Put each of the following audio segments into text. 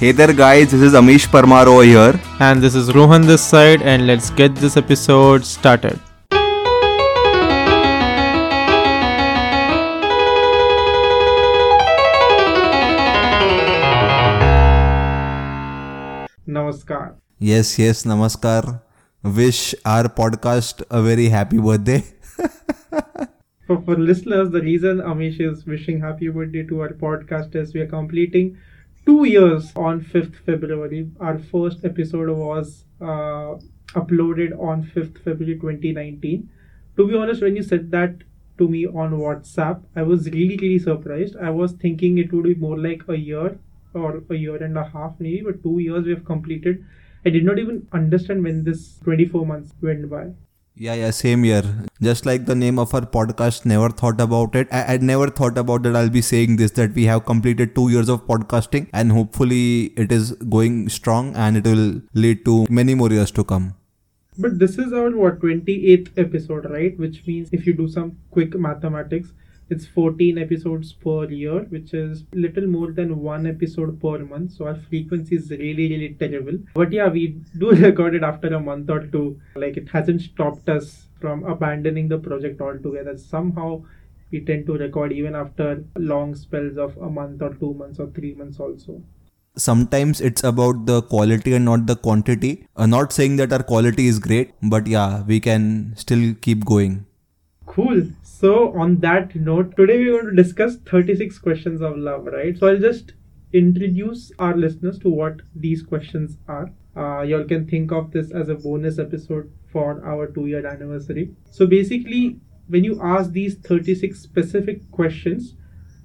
Hey there, guys, this is Amish Parmar over here. And this is Rohan this side, and let's get this episode started. Namaskar. Yes, yes, Namaskar. Wish our podcast a very happy birthday. For, for listeners, the reason Amish is wishing happy birthday to our podcast is we are completing two years on 5th February. Our first episode was uh, uploaded on 5th February 2019. To be honest, when you said that to me on WhatsApp, I was really, really surprised. I was thinking it would be more like a year or a year and a half, maybe, but two years we have completed. I did not even understand when this 24 months went by. Yeah, yeah, same year. Just like the name of our podcast, never thought about it. I, I never thought about that I'll be saying this that we have completed two years of podcasting and hopefully it is going strong and it will lead to many more years to come. But this is our what 28th episode, right? Which means if you do some quick mathematics, it's 14 episodes per year, which is little more than one episode per month. So our frequency is really, really terrible. But yeah, we do record it after a month or two. Like it hasn't stopped us from abandoning the project altogether. Somehow we tend to record even after long spells of a month or two months or three months also sometimes it's about the quality and not the quantity. Uh, not saying that our quality is great, but yeah, we can still keep going. Cool. So, on that note, today we're going to discuss 36 questions of love, right? So, I'll just introduce our listeners to what these questions are. Uh, y'all can think of this as a bonus episode for our two year anniversary. So, basically, when you ask these 36 specific questions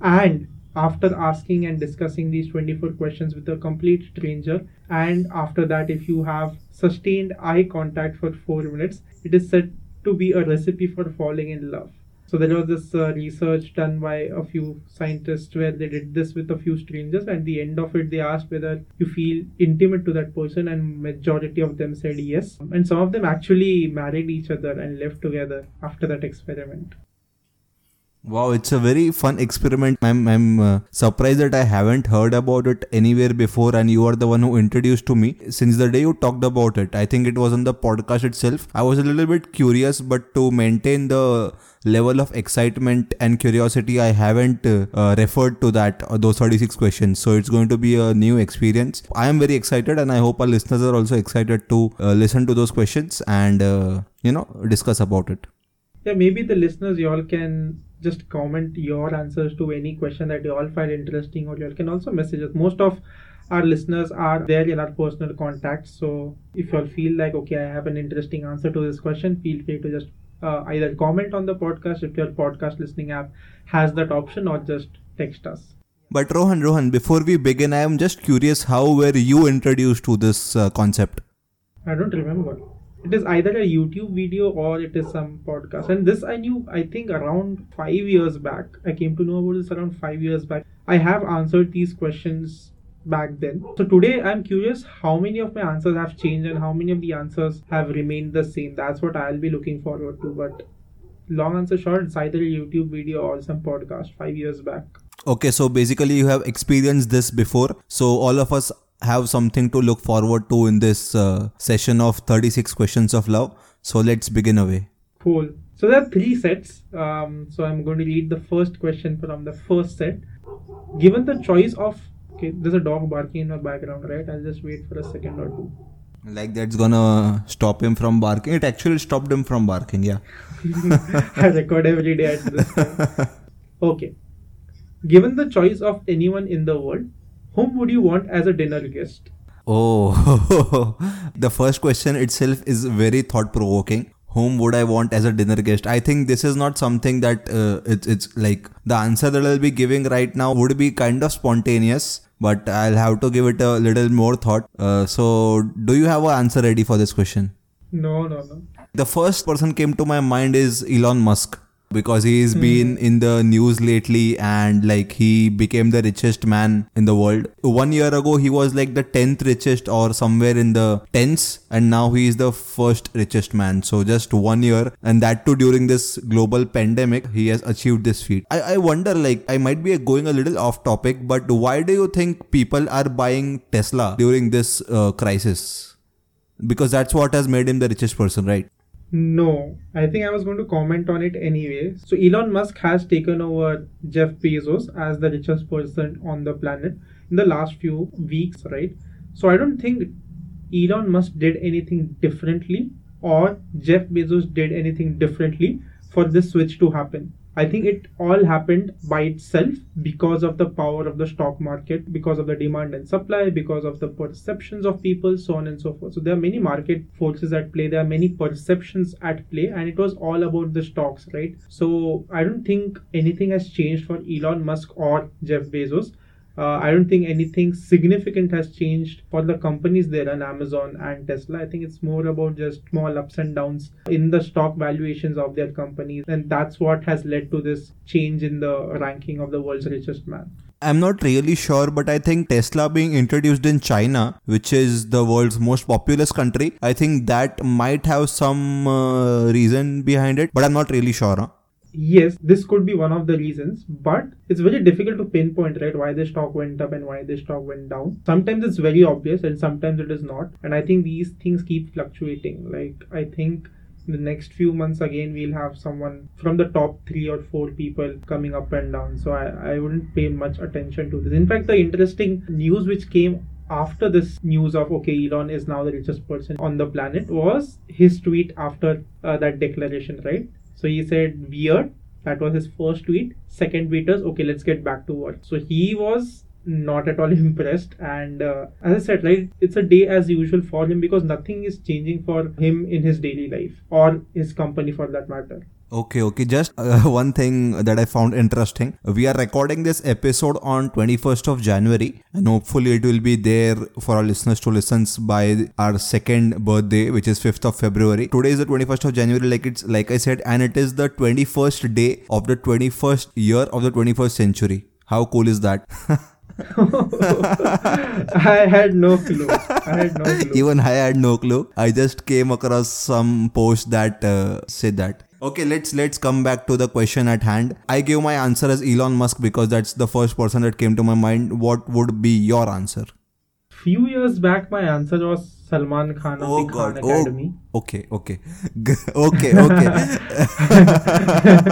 and after asking and discussing these 24 questions with a complete stranger and after that if you have sustained eye contact for 4 minutes it is said to be a recipe for falling in love so there was this uh, research done by a few scientists where they did this with a few strangers. At the end of it they asked whether you feel intimate to that person and majority of them said yes. And some of them actually married each other and lived together after that experiment Wow, it's a very fun experiment. I'm, I'm uh, surprised that I haven't heard about it anywhere before, and you are the one who introduced to me. Since the day you talked about it, I think it was on the podcast itself. I was a little bit curious, but to maintain the level of excitement and curiosity, I haven't uh, uh, referred to that uh, those 36 questions. So it's going to be a new experience. I am very excited, and I hope our listeners are also excited to uh, listen to those questions and you know discuss about it. Yeah, maybe the listeners y'all can just comment your answers to any question that you all find interesting or you all can also message us. Most of our listeners are there in our personal contacts. So if you all feel like okay i have an interesting answer to this question feel free to just uh, either comment on the podcast if your podcast listening app has that option or just text us. But rohan rohan before we begin i am just curious how were you introduced to this uh, concept? I don't remember it is either a YouTube video or it is some podcast. And this I knew, I think, around five years back. I came to know about this around five years back. I have answered these questions back then. So today I'm curious how many of my answers have changed and how many of the answers have remained the same. That's what I'll be looking forward to. But long answer short, it's either a YouTube video or some podcast five years back. Okay, so basically you have experienced this before. So all of us have something to look forward to in this uh, session of 36 questions of love. So let's begin away. Cool. So there are three sets. Um, so I'm going to read the first question from the first set. Given the choice of okay, there's a dog barking in the background, right? I'll just wait for a second or two. Like that's gonna stop him from barking. It actually stopped him from barking. Yeah. I record every day at this time. Okay. Given the choice of anyone in the world, whom would you want as a dinner guest? Oh, the first question itself is very thought provoking. Whom would I want as a dinner guest? I think this is not something that uh, it's it's like the answer that I'll be giving right now would be kind of spontaneous, but I'll have to give it a little more thought. Uh, so, do you have an answer ready for this question? No, no, no. The first person came to my mind is Elon Musk because he's been in the news lately and like he became the richest man in the world. One year ago, he was like the 10th richest or somewhere in the tens, and now he is the first richest man. So just one year, and that too during this global pandemic, he has achieved this feat. I, I wonder, like, I might be going a little off topic, but why do you think people are buying Tesla during this uh, crisis? Because that's what has made him the richest person, right? No, I think I was going to comment on it anyway. So Elon Musk has taken over Jeff Bezos as the richest person on the planet in the last few weeks, right? So I don't think Elon Musk did anything differently or Jeff Bezos did anything differently for this switch to happen. I think it all happened by itself because of the power of the stock market, because of the demand and supply, because of the perceptions of people, so on and so forth. So there are many market forces at play, there are many perceptions at play, and it was all about the stocks, right? So I don't think anything has changed for Elon Musk or Jeff Bezos. Uh, I don't think anything significant has changed for the companies there on Amazon and Tesla. I think it's more about just small ups and downs in the stock valuations of their companies. And that's what has led to this change in the ranking of the world's richest man. I'm not really sure, but I think Tesla being introduced in China, which is the world's most populous country, I think that might have some uh, reason behind it, but I'm not really sure. Huh? Yes, this could be one of the reasons, but it's very difficult to pinpoint, right, why the stock went up and why the stock went down. Sometimes it's very obvious and sometimes it is not. And I think these things keep fluctuating. Like, I think the next few months again we'll have someone from the top three or four people coming up and down so I, I wouldn't pay much attention to this in fact the interesting news which came after this news of okay elon is now the richest person on the planet was his tweet after uh, that declaration right so he said weird. That was his first tweet. Second tweet was okay, let's get back to work. So he was not at all impressed and uh, as i said right it's a day as usual for him because nothing is changing for him in his daily life or his company for that matter Okay, okay. Just uh, one thing that I found interesting. We are recording this episode on 21st of January, and hopefully it will be there for our listeners to listen by our second birthday, which is 5th of February. Today is the 21st of January, like it's like I said, and it is the 21st day of the 21st year of the 21st century. How cool is that? I had no clue. I had no clue. Even I had no clue. I just came across some post that uh, said that. Okay, let's let's come back to the question at hand. I gave my answer as Elon Musk because that's the first person that came to my mind. What would be your answer? Few years back, my answer was Salman Khan of Oh the God! Khan Oh, Academy. okay, okay, okay, okay.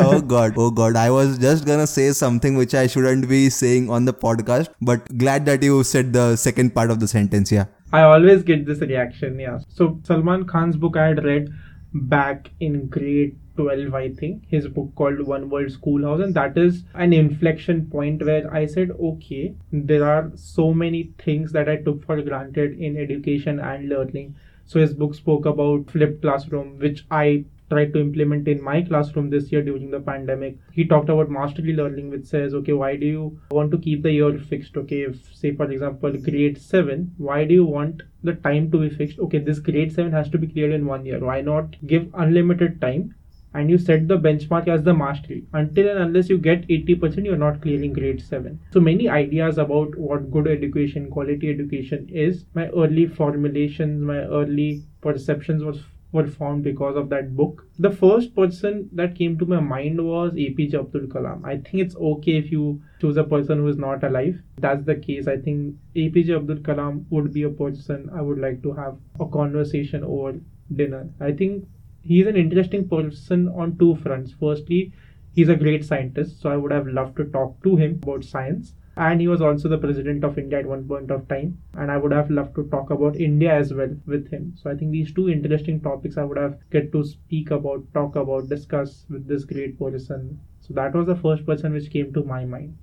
oh God! Oh God! I was just gonna say something which I shouldn't be saying on the podcast, but glad that you said the second part of the sentence. Yeah. I always get this reaction, yeah. So Salman Khan's book I had read back in grade 12, I think, his book called One World Schoolhouse, and that is an inflection point where I said, okay, there are so many things that I took for granted in education and learning. So his book spoke about flipped classroom, which I tried to implement in my classroom this year during the pandemic. He talked about mastery learning, which says, okay, why do you want to keep the year fixed? Okay, if say for example grade seven, why do you want the time to be fixed? Okay, this grade seven has to be cleared in one year. Why not give unlimited time? And you set the benchmark as the mastery. Until and unless you get 80%, you're not clearing grade 7. So many ideas about what good education, quality education is. My early formulations, my early perceptions was were formed because of that book. The first person that came to my mind was APJ Abdul Kalam. I think it's okay if you choose a person who is not alive. That's the case. I think APJ Abdul Kalam would be a person I would like to have a conversation over dinner. I think he's an interesting person on two fronts. Firstly, he's a great scientist, so I would have loved to talk to him about science and he was also the president of India at one point of time. And I would have loved to talk about India as well with him. So I think these two interesting topics I would have get to speak about, talk about, discuss with this great person. So that was the first person which came to my mind.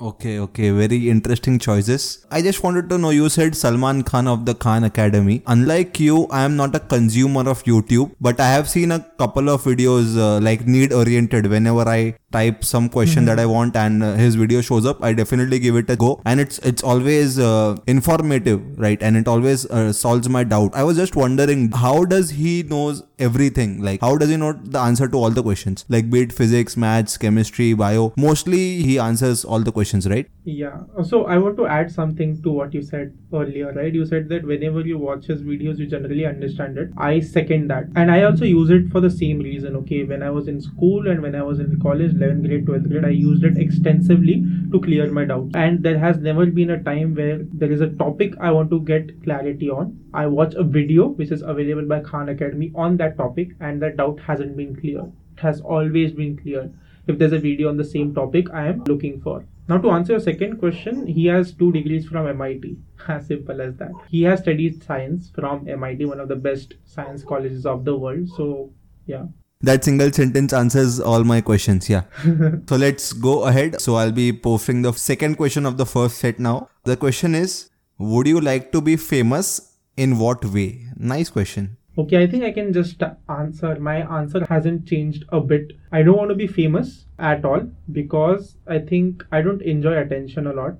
Okay, okay, very interesting choices. I just wanted to know you said Salman Khan of the Khan Academy. Unlike you, I am not a consumer of YouTube, but I have seen a couple of videos uh, like need oriented. Whenever I type some question that I want and uh, his video shows up, I definitely give it a go. And it's it's always uh, informative, right? And it always uh, solves my doubt. I was just wondering how does he knows everything? Like how does he know the answer to all the questions? Like be it physics, maths, chemistry, bio. Mostly he answers all the questions, right? Yeah. So I want to add something to what you said earlier, right? You said that whenever you watch his videos, you generally understand it. I second that. And I also use it for the same reason, okay? When I was in school and when I was in college, 11th grade, 12th grade, I used it extensively to clear my doubts. And there has never been a time where there is a topic I want to get clarity on. I watch a video which is available by Khan Academy on that topic, and that doubt hasn't been cleared. It has always been cleared. If there's a video on the same topic I am looking for. Now, to answer your second question, he has two degrees from MIT. As simple as that. He has studied science from MIT, one of the best science colleges of the world. So, yeah. That single sentence answers all my questions. Yeah. so let's go ahead. So I'll be posting the second question of the first set now. The question is Would you like to be famous? In what way? Nice question. Okay, I think I can just answer. My answer hasn't changed a bit. I don't want to be famous at all because I think I don't enjoy attention a lot.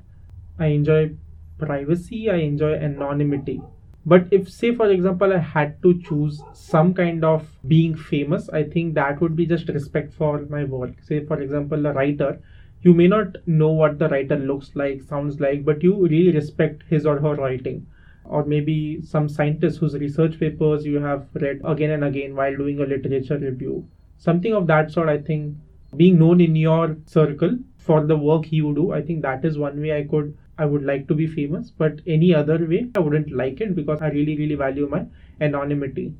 I enjoy privacy, I enjoy anonymity. But if, say, for example, I had to choose some kind of being famous, I think that would be just respect for my work. Say, for example, a writer, you may not know what the writer looks like, sounds like, but you really respect his or her writing or maybe some scientist whose research papers you have read again and again while doing a literature review. Something of that sort, I think, being known in your circle for the work you do, I think that is one way I could, I would like to be famous. But any other way, I wouldn't like it because I really, really value my anonymity.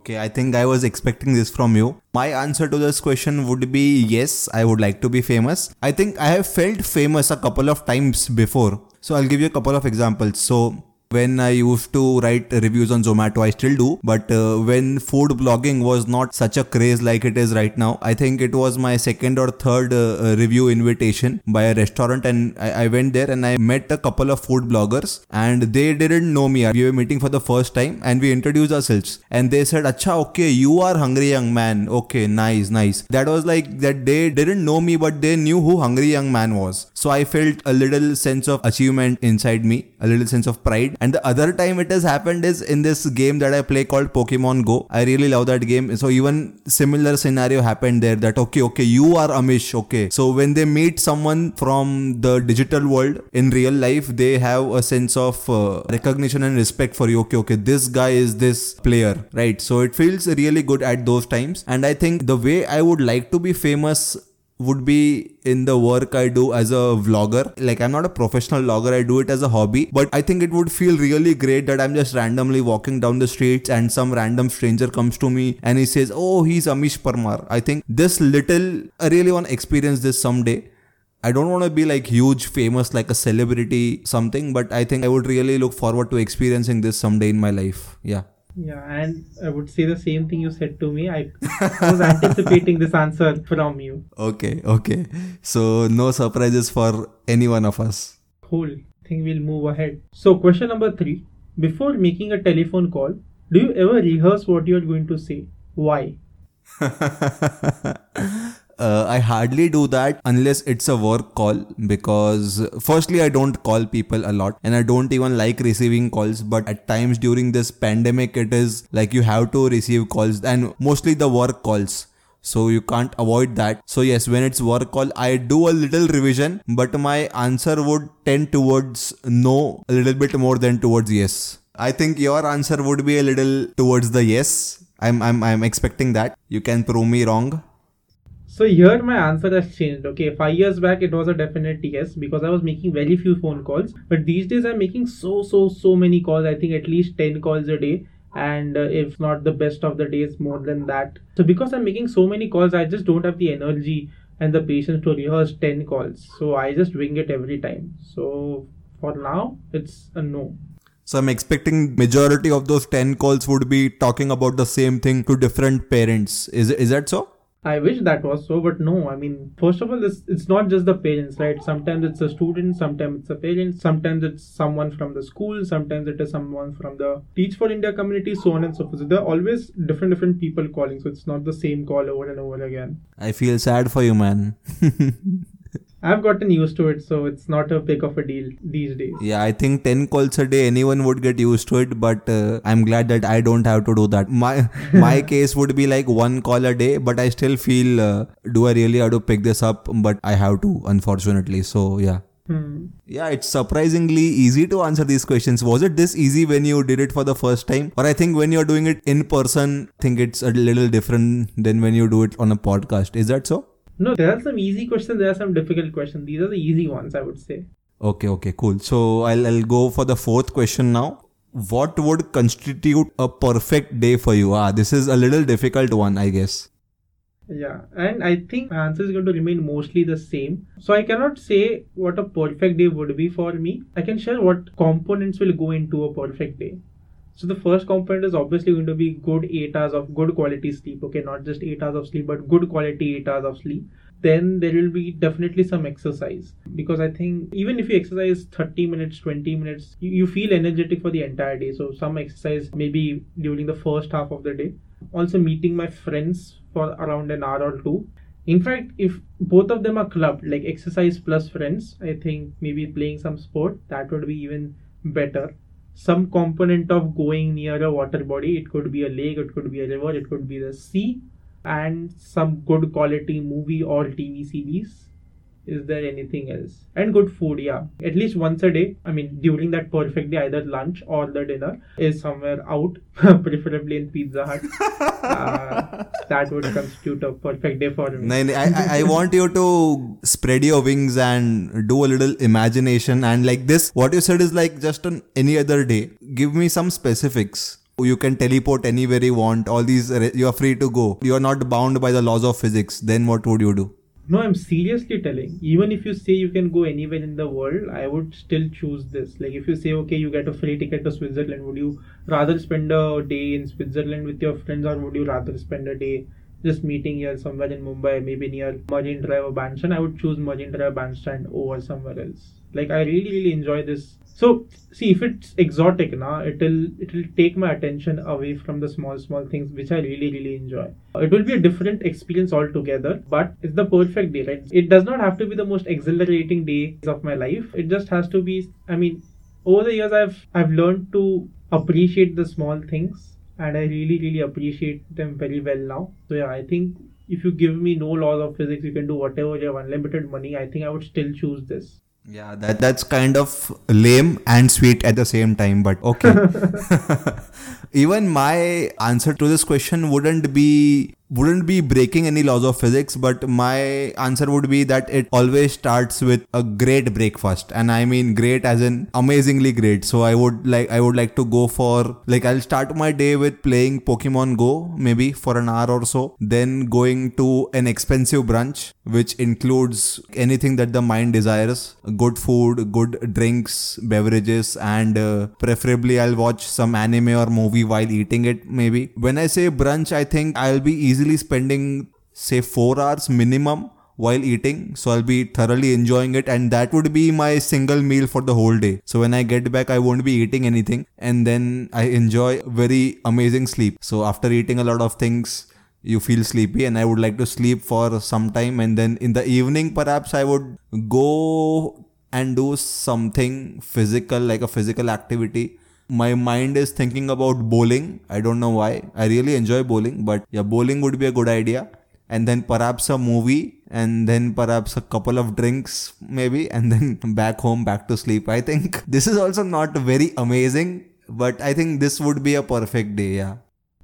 Okay, I think I was expecting this from you. My answer to this question would be yes, I would like to be famous. I think I have felt famous a couple of times before. So I'll give you a couple of examples. So when I used to write reviews on Zomato, I still do. But uh, when food blogging was not such a craze like it is right now, I think it was my second or third uh, uh, review invitation by a restaurant, and I, I, went there and I met a couple of food bloggers, and they didn't know me. We were meeting for the first time, and we introduced ourselves, and they said, "Acha, okay, you are hungry young man. Okay, nice, nice." That was like that. They didn't know me, but they knew who hungry young man was. So I felt a little sense of achievement inside me, a little sense of pride and the other time it has happened is in this game that I play called Pokemon Go. I really love that game. So even similar scenario happened there that okay, okay, you are Amish. Okay. So when they meet someone from the digital world in real life, they have a sense of uh, recognition and respect for you. Okay, okay, this guy is this player, right? So it feels really good at those times. And I think the way I would like to be famous would be in the work I do as a vlogger. Like, I'm not a professional vlogger, I do it as a hobby, but I think it would feel really great that I'm just randomly walking down the streets and some random stranger comes to me and he says, Oh, he's Amish Parmar. I think this little, I really want to experience this someday. I don't want to be like huge, famous, like a celebrity, something, but I think I would really look forward to experiencing this someday in my life. Yeah. Yeah, and I would say the same thing you said to me. I was anticipating this answer from you. Okay, okay. So, no surprises for any one of us. Cool. I think we'll move ahead. So, question number three Before making a telephone call, do you ever rehearse what you're going to say? Why? uh, I hardly do that unless it's a work call because firstly I don't call people a lot and I don't even like receiving calls but at times during this pandemic it is like you have to receive calls and mostly the work calls. So you can't avoid that. So yes when it's work call i do a little revision but my answer would tend towards no a little bit more than towards yes. I think your answer would be a little towards the yes. I'm i'm, I'm expecting that. You can prove me wrong so here my answer has changed. Okay, five years back it was a definite yes because I was making very few phone calls. But these days I'm making so so so many calls. I think at least ten calls a day, and uh, if not the best of the days, more than that. So because I'm making so many calls, I just don't have the energy and the patience to rehearse ten calls. So I just wing it every time. So for now, it's a no. So I'm expecting majority of those 10 calls would be talking about the same thing to different parents. Is is that so? I wish that was so, but no. I mean, first of all, it's, it's not just the parents, right? Sometimes it's a student, sometimes it's a parent, sometimes it's someone from the school, sometimes it is someone from the Teach for India community, so on and so forth. There are always different different people calling, so it's not the same call over and over again. I feel sad for you, man. I've gotten used to it, so it's not a big of a deal these days. Yeah, I think 10 calls a day, anyone would get used to it, but uh, I'm glad that I don't have to do that. My my case would be like one call a day, but I still feel, uh, do I really have to pick this up? But I have to, unfortunately. So, yeah. Hmm. Yeah, it's surprisingly easy to answer these questions. Was it this easy when you did it for the first time? Or I think when you're doing it in person, I think it's a little different than when you do it on a podcast. Is that so? No, there are some easy questions, there are some difficult questions. These are the easy ones, I would say. Okay, okay, cool. So I'll, I'll go for the fourth question now. What would constitute a perfect day for you? Ah, this is a little difficult one, I guess. Yeah, and I think my answer is going to remain mostly the same. So I cannot say what a perfect day would be for me. I can share what components will go into a perfect day. So the first component is obviously going to be good 8 hours of good quality sleep. Okay, not just 8 hours of sleep, but good quality 8 hours of sleep. Then there will be definitely some exercise because I think even if you exercise 30 minutes, 20 minutes, you, you feel energetic for the entire day. So some exercise maybe during the first half of the day. Also meeting my friends for around an hour or two. In fact, if both of them are clubbed, like exercise plus friends, I think maybe playing some sport, that would be even better some component of going near a water body. It could be a lake, it could be a river, it could be the sea, and some good quality movie or TV series. Is there anything else? And good food, yeah. At least once a day. I mean, during that perfect day, either lunch or the dinner is somewhere out, preferably in Pizza Hut. uh, that would constitute a perfect day for me. No, no, I, I, I want you to spread your wings and do a little imagination. And like this, what you said is like just on any other day. Give me some specifics. You can teleport anywhere you want. All these, you are free to go. You are not bound by the laws of physics. Then what would you do? No, I'm seriously telling. Even if you say you can go anywhere in the world, I would still choose this. Like, if you say, okay, you get a free ticket to Switzerland, would you rather spend a day in Switzerland with your friends, or would you rather spend a day just meeting here somewhere in Mumbai, maybe near Marine Drive or Bandstand? I would choose Marine Drive Bandstand over somewhere else. Like, I really, really enjoy this so see if it's exotic now, it'll it'll take my attention away from the small small things which I really really enjoy. It will be a different experience altogether, but it's the perfect day, right? It does not have to be the most exhilarating day of my life. It just has to be. I mean, over the years I've I've learned to appreciate the small things, and I really really appreciate them very well now. So yeah, I think if you give me no laws of physics, you can do whatever you have unlimited money. I think I would still choose this. Yeah, that that's kind of lame and sweet at the same time, but okay. Even my answer to this question wouldn't be wouldn't be breaking any laws of physics, but my answer would be that it always starts with a great breakfast. And I mean great as in amazingly great. So I would like I would like to go for like I'll start my day with playing Pokemon Go, maybe for an hour or so. Then going to an expensive brunch, which includes anything that the mind desires. Good food, good drinks, beverages, and uh, preferably I'll watch some anime or movie while eating it, maybe. When I say brunch, I think I'll be easy easily spending say 4 hours minimum while eating. So i'll be thoroughly enjoying it. And that would be my single meal for the whole day. So when i get back i won't be eating anything. And then i enjoy very amazing sleep. So after eating a lot of things you feel sleepy. And i would like to sleep for some time. And then in the evening perhaps i would go and do something physical like a physical activity my mind is thinking about bowling. I don't know why. I really enjoy bowling, but yeah, bowling would be a good idea. And then perhaps a movie, and then perhaps a couple of drinks, maybe, and then back home, back to sleep. I think this is also not very amazing, but I think this would be a perfect day. Yeah.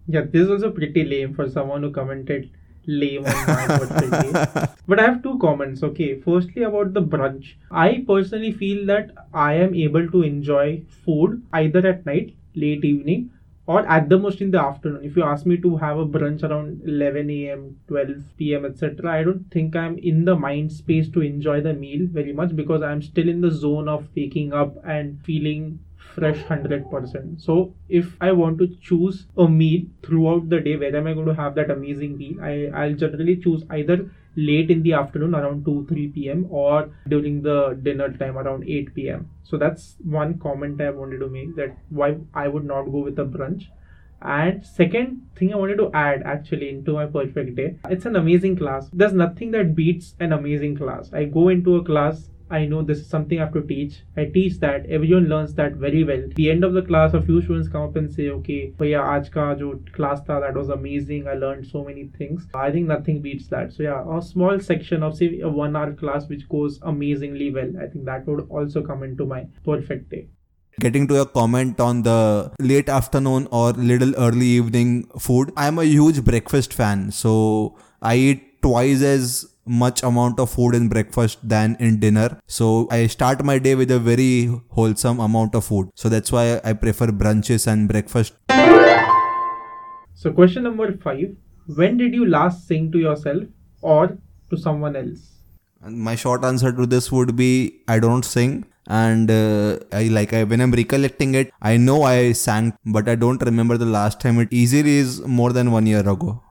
Yeah, this is also pretty lame for someone who commented lame on my But I have two comments. Okay, firstly about the brunch. I personally feel that I am able to enjoy food either at night, late evening, or at the most in the afternoon. If you ask me to have a brunch around 11 a.m., 12 p.m., etc., I don't think I'm in the mind space to enjoy the meal very much because I'm still in the zone of waking up and feeling fresh 100%. So if I want to choose a meal throughout the day, where am I going to have that amazing meal? I, I'll generally choose either late in the afternoon around 2 3 p.m or during the dinner time around 8 pm so that's one comment i wanted to make that why i would not go with a brunch and second thing I wanted to add actually into my perfect day, it's an amazing class. There's nothing that beats an amazing class. I go into a class, I know this is something I have to teach. I teach that, everyone learns that very well. At the end of the class, a few students come up and say, okay, yeah, aaj jo class tha, that was amazing. I learned so many things. I think nothing beats that. So yeah, a small section of say a one hour class which goes amazingly well. I think that would also come into my perfect day getting to your comment on the late afternoon or little early evening food i'm a huge breakfast fan so i eat twice as much amount of food in breakfast than in dinner. So i start my day with a very wholesome amount of food. So that's why i prefer brunches and breakfast. So question number 5 when did you last sing to yourself or to someone else? My short answer to this would be i don't sing. And uh, I like I when I'm recollecting it, I know I sang, but I don't remember the last time. It easily is more than one year ago.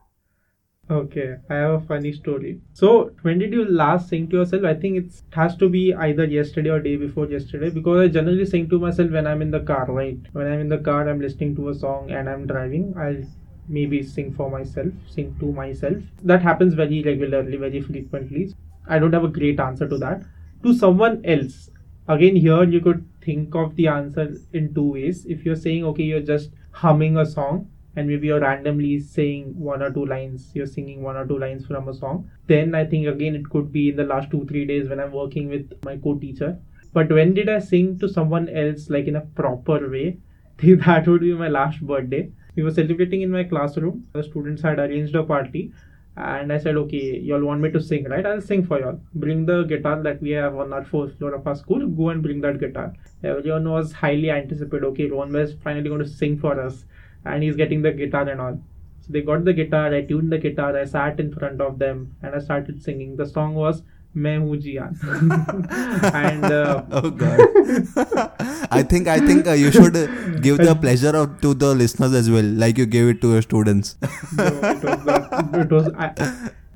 Okay, I have a funny story. So, when did you last sing to yourself? I think it has to be either yesterday or day before yesterday because I generally sing to myself when I'm in the car, right? When I'm in the car, I'm listening to a song and I'm driving. I'll maybe sing for myself, sing to myself. That happens very regularly, very frequently. I don't have a great answer to that. To someone else, again here you could think of the answer in two ways if you're saying okay you're just humming a song and maybe you're randomly saying one or two lines you're singing one or two lines from a song then i think again it could be in the last two three days when i'm working with my co-teacher but when did i sing to someone else like in a proper way that would be my last birthday we were celebrating in my classroom the students had arranged a party and I said, okay, y'all want me to sing, right? I'll sing for y'all. Bring the guitar that we have on our fourth floor of our school. Go and bring that guitar. Everyone was highly anticipated. Okay, Rohan is finally going to sing for us, and he's getting the guitar and all. So they got the guitar. I tuned the guitar. I sat in front of them and I started singing. The song was मैं हूँ जियान and uh, oh god i think i think uh, you should give the pleasure of, to the listeners as well like you gave it to your students no, it was not, it was I,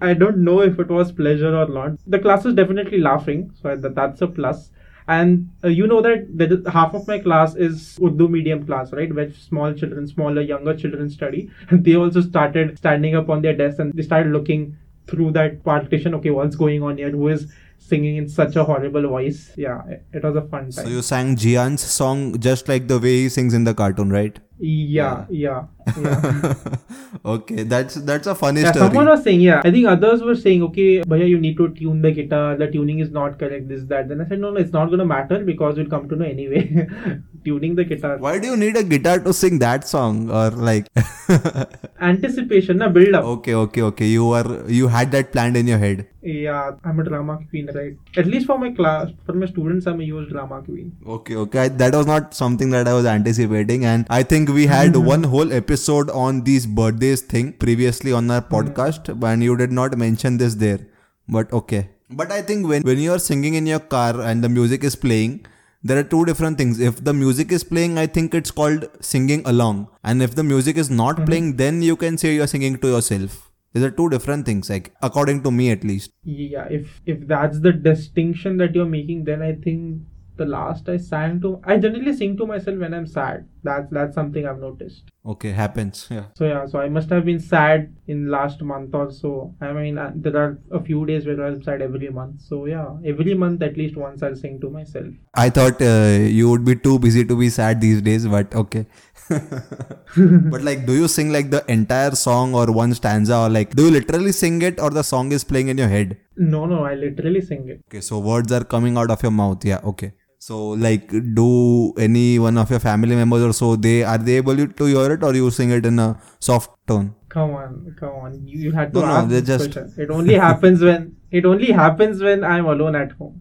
I don't know if it was pleasure or not the class was definitely laughing so that, that's a plus and uh, you know that, that half of my class is Urdu medium class, right? Where small children, smaller, younger children study. And they also started standing up on their desks and they started looking through that partition. Okay what's going on here? Who is singing in such a horrible voice? Yeah it was a fun time. so you sang Gian's song just like the way he sings in the cartoon right yeah yeah. yeah, okay that's that's a funny yeah, story. someone was saying yeah i think others were saying okay bhaiya you need to tune the guitar the tuning is not correct this that. Then i said no no it's not going to matter because we'll come to know anyway. Tuning the guitar. Why do you need a guitar to sing that song or like anticipation na build up. Okay okay okay. You were you had that planned in your head. Yeah i'm a drama queen right? At least for my class for my students i'm a huge drama queen. Okay okay. I, that was not something that i was anticipating and i think we had mm-hmm. one whole episode on these birthdays thing previously on our mm-hmm. podcast and you did not mention this there. But okay. But i think when when you are singing in your car and the music is playing there are two different things. If the music is playing i think it's called singing along. And if the music is not mm-hmm. playing then you can say you're singing to yourself. These are two different things, like according to me at least. Yeah, if if that's the distinction that you're making, then I think the last I sang to I generally sing to myself when I'm sad. That's that's something I've noticed. Okay, happens. Yeah. So yeah, so I must have been sad in last month or so. I mean, uh, there are a few days where I'm sad every month. So yeah, every month at least once I'll sing to myself. I thought uh, you would be too busy to be sad these days, but okay. but like, do you sing like the entire song or one stanza, or like, do you literally sing it, or the song is playing in your head? No, no, I literally sing it. Okay, so words are coming out of your mouth. Yeah, okay. So like, do any one of your family members or so they are they able to hear it, or you sing it in a soft tone? Come on, come on. You, you had to No, no, ask this just- question. It only happens when it only happens when I'm alone at home.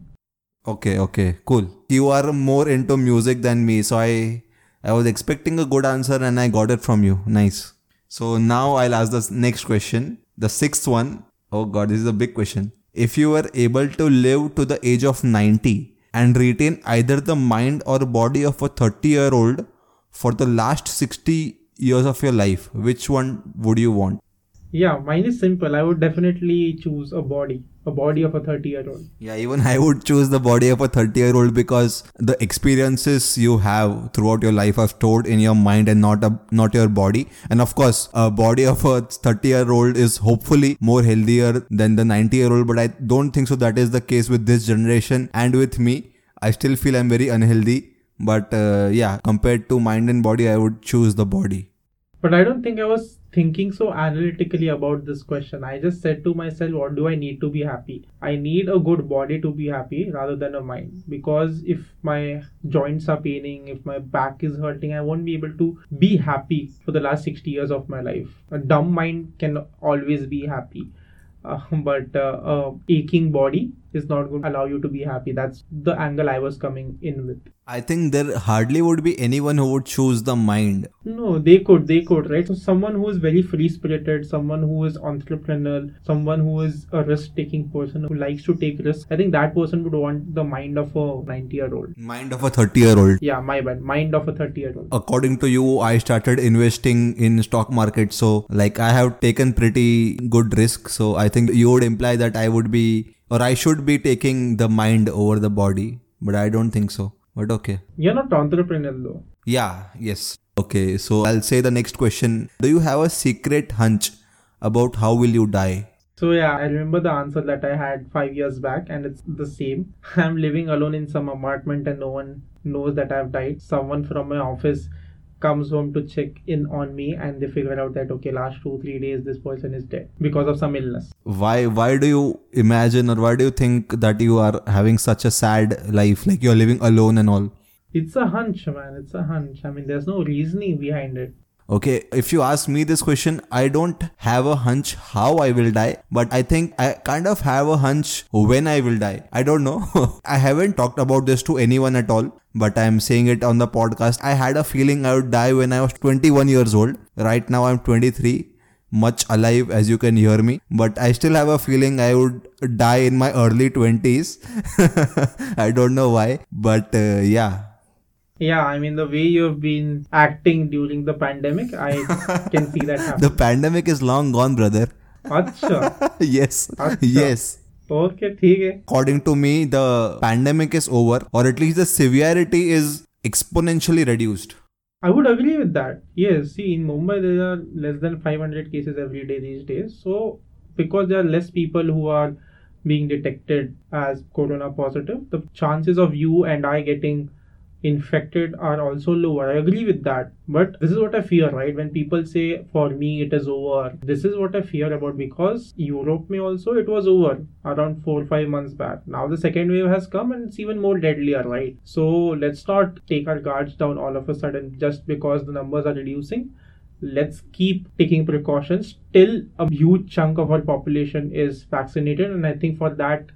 Okay, okay, cool. You are more into music than me, so I I was expecting a good answer and I got it from you. Nice. So now I'll ask the next question. The sixth one. Oh god, this is a big question. If you were able to live to the age of 90 and retain either the mind or body of a 30 year old for the last 60 years of your life, which one would you want? Yeah, mine is simple. I would definitely choose a body, a body of a 30 year old. Yeah, even I would choose the body of a 30 year old because the experiences you have throughout your life are stored in your mind and not a, not your body. And of course, a body of a 30 year old is hopefully more healthier than the 90 year old, but I don't think so that is the case with this generation and with me. I still feel I'm very unhealthy, but uh, yeah, compared to mind and body, I would choose the body. But I don't think I was thinking so analytically about this question. I just said to myself, what do I need to be happy? I need a good body to be happy rather than a mind. Because if my joints are paining, if my back is hurting, I won't be able to be happy for the last 60 years of my life. A dumb mind can always be happy. Uh, but uh, aching body is not going to allow you to be happy. That's the angle I was coming in with. I think there hardly would be anyone who would choose the mind. No, they could, they could, right? So someone who is very free spirited, someone who is entrepreneurial, someone who is a risk taking person who likes to take risks. I think that person would want the mind of a 90 year old. Mind of a 30 year old. Yeah, my bad. Mind of a 30 year old. According to you, I started investing in stock market. So like I have taken pretty good risk. So I think you would imply that I would be or I should be taking the mind over the body. But I don't think so. But okay. You're not entrepreneurial though. Yeah, yes. Okay, so I'll say the next question. Do you have a secret hunch about how will you die? So yeah, I remember the answer that I had five years back, and it's the same. I'm living alone in some apartment, and no one knows that I've died. Someone from my office comes home to check in on me, and they figure out that okay, last two three days this person is dead because of some illness. Why why do you imagine or why do you think that you are having such a sad life, like you're living alone and all? It's a hunch, man. It's a hunch. I mean, there's no reasoning behind it. Okay, if you ask me this question, I don't have a hunch how I will die, but I think I kind of have a hunch when I will die. I don't know. I haven't talked about this to anyone at all, but I'm saying it on the podcast. I had a feeling I would die when I was 21 years old. Right now I'm 23 much alive as you can hear me but i still have a feeling i would die in my early 20s i don't know why but uh, yeah yeah, I mean the way you've been acting during the pandemic, I can see that happening. the pandemic is long gone, brother. Acha. yes. Acha. Yes. Okay, ठीक है. According to me, the pandemic is over, or at least the severity is exponentially reduced. I would agree with that. Yes, see, in Mumbai there are less than 500 cases every day these days. So, because there are less people who are being detected as corona positive, the chances of you and I getting infected are also lower. I agree with that. But this is what I fear, right? When people say, for me, it is over. This is what I fear about because Europe may also, it was over around four five months back. Now the second wave has come and it's even more deadlier, right? So let's not take our guards down all of a sudden just because the numbers are reducing let's keep taking precautions till a huge chunk of our population is vaccinated and i think for that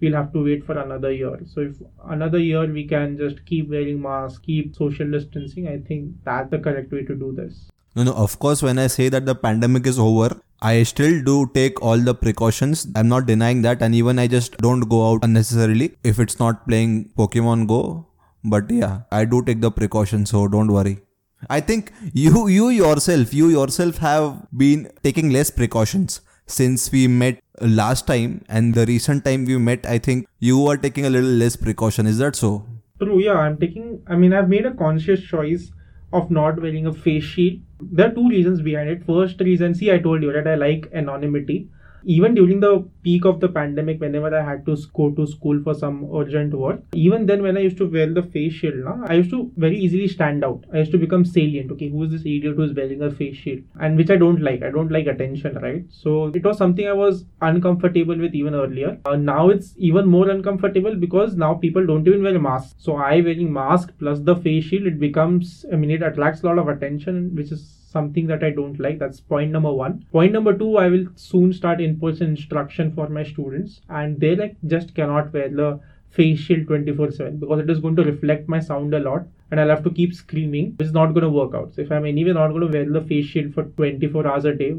we'll have to wait for another year. So if another year we can just keep wearing masks, keep social distancing, I think that's the correct way to do this. No, no, of course, when I say that the pandemic is over, I still do take all the precautions. I'm not denying that. And even I just don't go out unnecessarily if it's not playing Pokemon Go. But yeah, I do take the precautions, so don't worry. I think you, you yourself, you yourself have been taking less precautions since we met last time and the recent time we met, I think you are taking a little less precaution. Is that so? True, yeah. I'm taking, I mean, I've made a conscious choice of not wearing a face shield. There are two reasons behind it. First reason, see, I told you that I like anonymity even during the peak of the pandemic whenever i had to go to school for some urgent work even then when i used to wear the face shield i used to very easily stand out. I used to become salient. Okay who is this idiot who is wearing a face shield and which i don't like. I don't like attention right? So it was something i was uncomfortable with even earlier. Uh, now it's even more uncomfortable because now people don't even wear masks. So i wearing mask plus the face shield it becomes i mean it attracts a lot of attention which is something that I don't like. That's point number one. Point number two, I will soon start in-person instruction for my students, and they like just cannot wear the face shield 24/7 because it is going to reflect my sound a lot, and I'll have to keep screaming. It's not going to work out. So if I'm anyway not going to wear the face shield for 24 hours a day,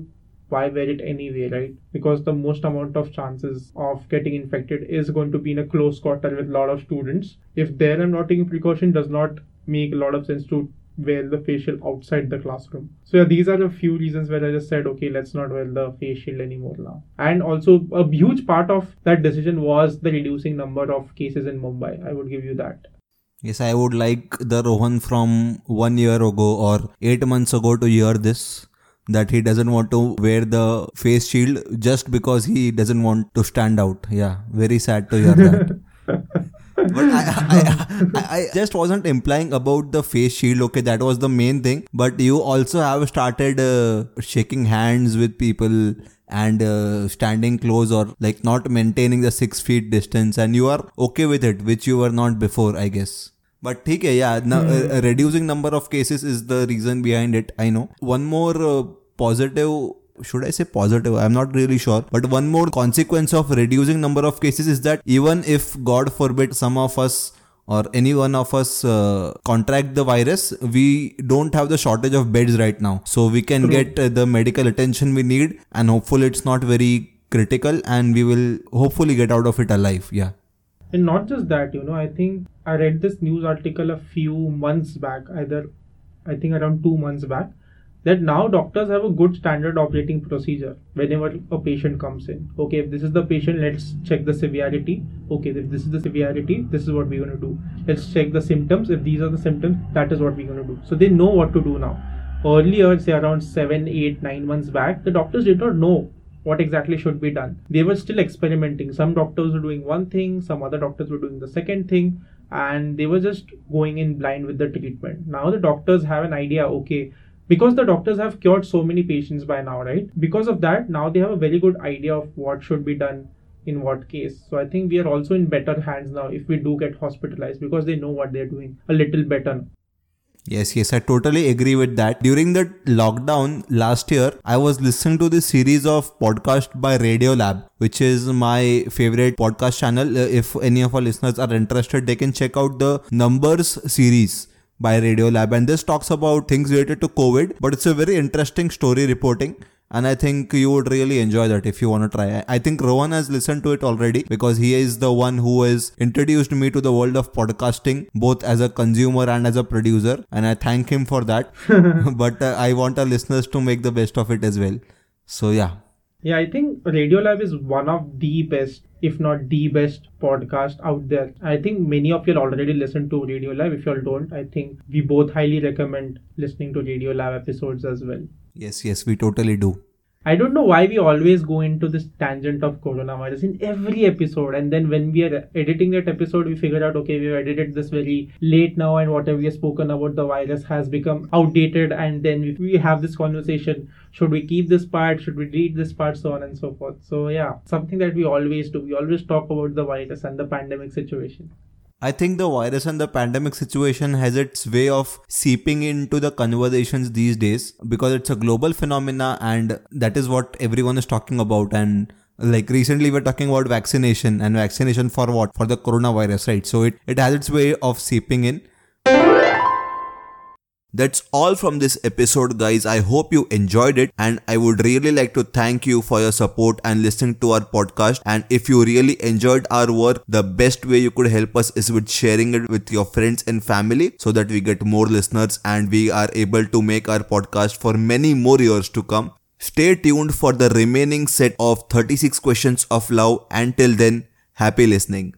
why wear it anyway, right? Because the most amount of chances of getting infected is going to be in a close quarter with a lot of students. If there I'm not taking precaution, does not make a lot of sense to wear the facial outside the classroom. So yeah, these are a few reasons where I just said, okay, let's not wear the face shield anymore now. And also a huge part of that decision was the reducing number of cases in Mumbai. I would give you that. Yes, I would like the Rohan from one year ago or eight months ago to hear this that he doesn't want to wear the face shield just because he doesn't want to stand out. Yeah, very sad to hear that. but I, I, I, I, just wasn't implying about the face shield. Okay, that was the main thing. But you also have started uh, shaking hands with people and uh, standing close or like not maintaining the six feet distance, and you are okay with it, which you were not before, I guess. But ठीक है yeah, no, uh, uh, reducing number of cases is the reason behind it. I know. One more uh, positive should I say positive? I'm not really sure. But one more consequence of reducing number of cases is that even if God forbid some of us or any one of us uh, contract the virus, we don't have the shortage of beds right now. So we can get uh, the medical attention we need and hopefully it's not very critical and we will hopefully get out of it alive. Yeah. And not just that, you know, I think I read this news article a few months back, either I think around two months back, that now doctors have a good standard operating procedure whenever a patient comes in. Okay, if this is the patient, let's check the severity. Okay, if this is the severity, this is what we're going to do. Let's check the symptoms. If these are the symptoms, that is what we're going to do. So they know what to do now. Earlier, say around seven, eight, nine months back, the doctors did not know what exactly should be done. They were still experimenting. Some doctors were doing one thing, some other doctors were doing the second thing, and they were just going in blind with the treatment. Now the doctors have an idea, okay, because the doctors have cured so many patients by now, right? Because of that, now they have a very good idea of what should be done in what case. So I think we are also in better hands now if we do get hospitalized because they know what they're doing a little better. Yes, yes, I totally agree with that. During the lockdown last year, I was listening to this series of podcast by Radiolab, which is my favorite podcast channel. Uh, if any of our listeners are interested, they can check out the Numbers series by Radiolab. And this talks about things related to COVID, but it's a very interesting story reporting and I think you would really enjoy that if you want to try. I think Rohan has listened to it already because he is the one who has introduced me to the world of podcasting, both as a consumer and as a producer, and I thank him for that. but uh, I want our listeners to make the best of it as well. So yeah. Yeah, I think Radiolab is one of the best, if not the best podcast out there. I think many of you already listen to Radiolab. If you all don't, I think we both highly recommend listening to Radiolab episodes as well. Yes, yes, we totally do. I don't know why we always go into this tangent of coronavirus in every episode, and then when we are editing that episode, we figure out okay, we've edited this very late now, and whatever we have spoken about the virus has become outdated, and then we have this conversation should we keep this part, should we delete this part, so on and so forth. So, yeah, something that we always do. We always talk about the virus and the pandemic situation. I think the virus and the pandemic situation has its way of seeping into the conversations these days because it's a global phenomena and that is what everyone is talking about. And like recently we're talking about vaccination and vaccination for what? For the coronavirus right? So it it has its way of seeping in that's all from this episode, guys. I hope you enjoyed it, and I would really like to thank you for your support and listening to our podcast. And if you really enjoyed our work, the best way you could help us is with sharing it with your friends and family so that we get more listeners and we are able to make our podcast for many more years to come. Stay tuned for the remaining set of 36 questions of love. Until then, happy listening.